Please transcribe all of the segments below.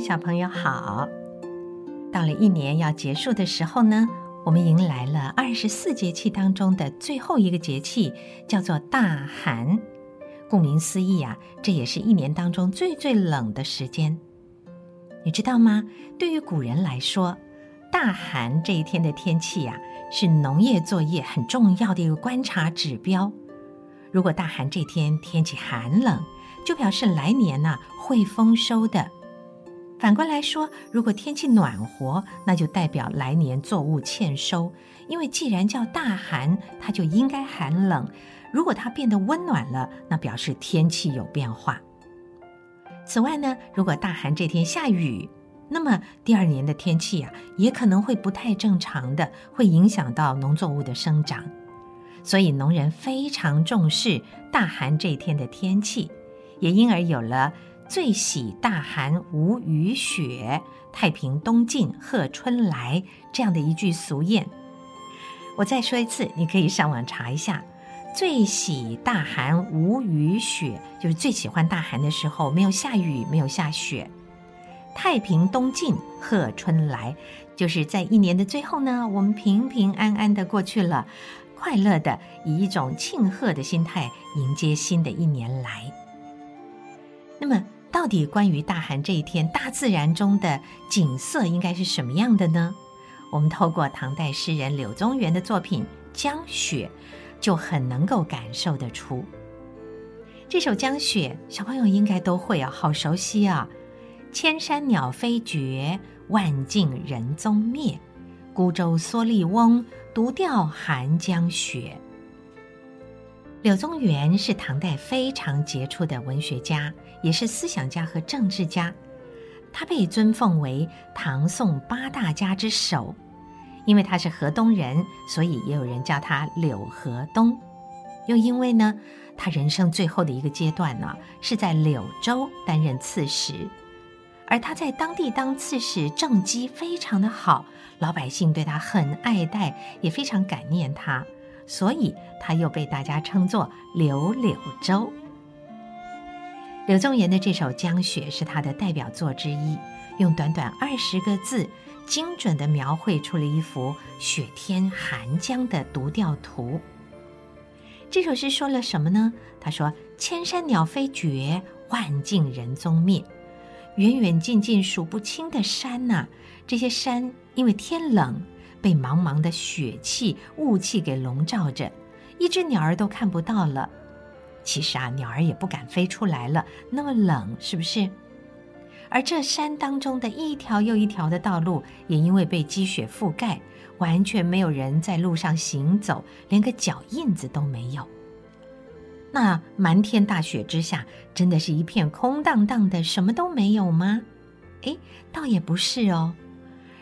小朋友好！到了一年要结束的时候呢，我们迎来了二十四节气当中的最后一个节气，叫做大寒。顾名思义啊，这也是一年当中最最冷的时间。你知道吗？对于古人来说，大寒这一天的天气啊，是农业作业很重要的一个观察指标。如果大寒这天天气寒冷，就表示来年呢、会丰收的。反过来说，如果天气暖和，那就代表来年作物欠收。因为既然叫大寒，它就应该寒冷。如果它变得温暖了，那表示天气有变化。此外呢，如果大寒这天下雨，那么第二年的天气啊，也可能会不太正常的，会影响到农作物的生长。所以农人非常重视大寒这天的天气，也因而有了“最喜大寒无雨雪，太平冬尽贺春来”这样的一句俗谚。我再说一次，你可以上网查一下，“最喜大寒无雨雪”，就是最喜欢大寒的时候没有下雨，没有下雪；“太平冬尽贺春来”，就是在一年的最后呢，我们平平安安的过去了。快乐的以一种庆贺的心态迎接新的一年来。那么，到底关于大寒这一天，大自然中的景色应该是什么样的呢？我们透过唐代诗人柳宗元的作品《江雪》，就很能够感受得出。这首《江雪》，小朋友应该都会啊，好熟悉啊！千山鸟飞绝，万径人踪灭。孤舟蓑笠翁，独钓寒江雪。柳宗元是唐代非常杰出的文学家，也是思想家和政治家。他被尊奉为唐宋八大家之首，因为他是河东人，所以也有人叫他柳河东。又因为呢，他人生最后的一个阶段呢，是在柳州担任刺史。而他在当地当刺史，政绩非常的好，老百姓对他很爱戴，也非常感念他，所以他又被大家称作柳柳州。柳宗元的这首《江雪》是他的代表作之一，用短短二十个字，精准地描绘出了一幅雪天寒江的独钓图。这首诗说了什么呢？他说：“千山鸟飞绝，万径人踪灭。”远远近近数不清的山呐、这些山因为天冷，被茫茫的雪气、雾气给笼罩着，一只鸟儿都看不到了。其实啊，鸟儿也不敢飞出来了，那么冷，是不是？而这山当中的一条又一条的道路，也因为被积雪覆盖，完全没有人在路上行走，连个脚印子都没有。那满天大雪之下，真的是一片空荡荡的，什么都没有吗？哎，倒也不是哦。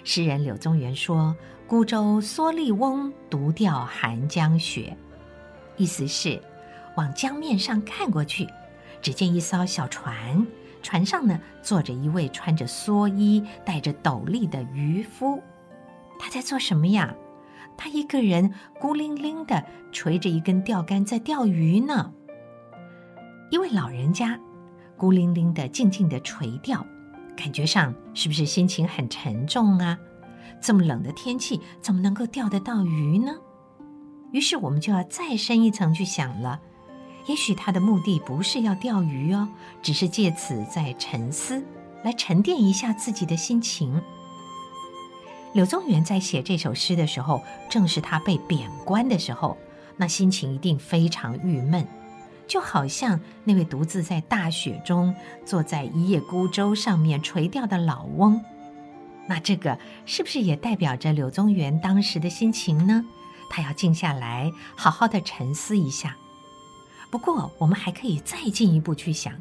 诗人柳宗元说：“孤舟蓑笠翁，独钓寒江雪。”意思是，往江面上看过去，只见一艘小船，船上呢坐着一位穿着蓑衣、戴着斗笠的渔夫。他在做什么呀？他一个人孤零零的垂着一根钓竿在钓鱼呢。一位老人家，孤零零的、静静的垂钓，感觉上是不是心情很沉重啊？这么冷的天气，怎么能够钓得到鱼呢？于是我们就要再深一层去想了，也许他的目的不是要钓鱼哦，只是借此在沉思，来沉淀一下自己的心情。柳宗元在写这首诗的时候，正是他被贬官的时候，那心情一定非常郁闷。就好像那位独自在大雪中坐在一叶孤舟上面垂钓的老翁，那这个是不是也代表着柳宗元当时的心情呢？他要静下来，好好的沉思一下。不过，我们还可以再进一步去想，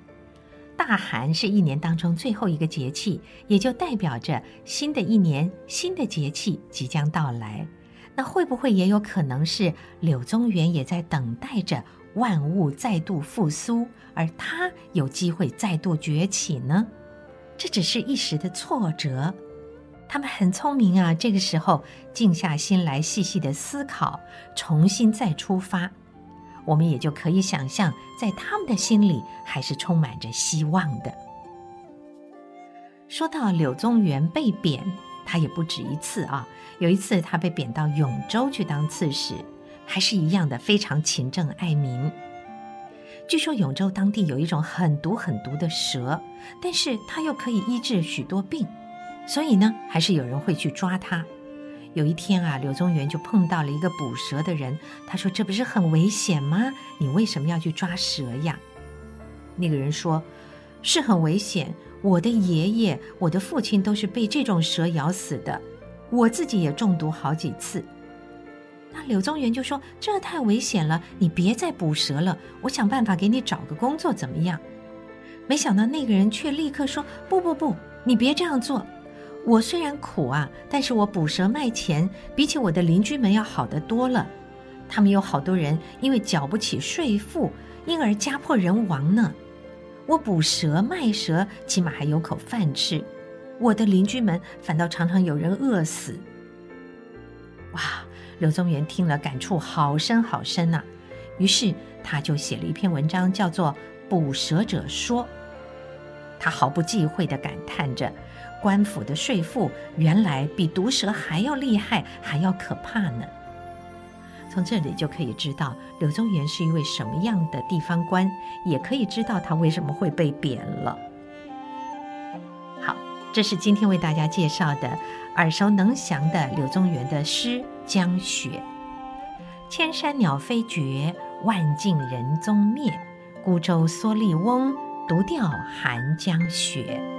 大寒是一年当中最后一个节气，也就代表着新的一年、新的节气即将到来。那会不会也有可能是柳宗元也在等待着？万物再度复苏，而他有机会再度崛起呢？这只是一时的挫折。他们很聪明啊，这个时候静下心来细细的思考，重新再出发，我们也就可以想象，在他们的心里还是充满着希望的。说到柳宗元被贬，他也不止一次啊。有一次他被贬到永州去当刺史，还是一样的非常勤政爱民。据说永州当地有一种很毒很毒的蛇，但是它又可以医治许多病，所以呢，还是有人会去抓他。有一天啊，柳宗元就碰到了一个捕蛇的人，他说：“这不是很危险吗？你为什么要去抓蛇呀？”那个人说：“是很危险，我的爷爷、我的父亲都是被这种蛇咬死的，我自己也中毒好几次。”那柳宗元就说：“这太危险了，你别再捕蛇了。我想办法给你找个工作，怎么样？”没想到那个人却立刻说：“不不不，你别这样做。我虽然苦啊，但是我捕蛇卖钱，比起我的邻居们要好得多了。他们有好多人因为缴不起税赋，因而家破人亡呢。我捕蛇卖蛇，起码还有口饭吃。我的邻居们反倒常常有人饿死。”哇！柳宗元听了，感触好深好深呐、啊。于是他就写了一篇文章，叫做《捕蛇者说》。他毫不忌讳地感叹着，官府的税赋原来比毒蛇还要厉害，还要可怕呢。从这里就可以知道，柳宗元是一位什么样的地方官，也可以知道他为什么会被贬了。好，这是今天为大家介绍的耳熟能详的柳宗元的诗。江雪，千山鸟飞绝，万径人踪灭。孤舟蓑笠翁，独钓寒江雪。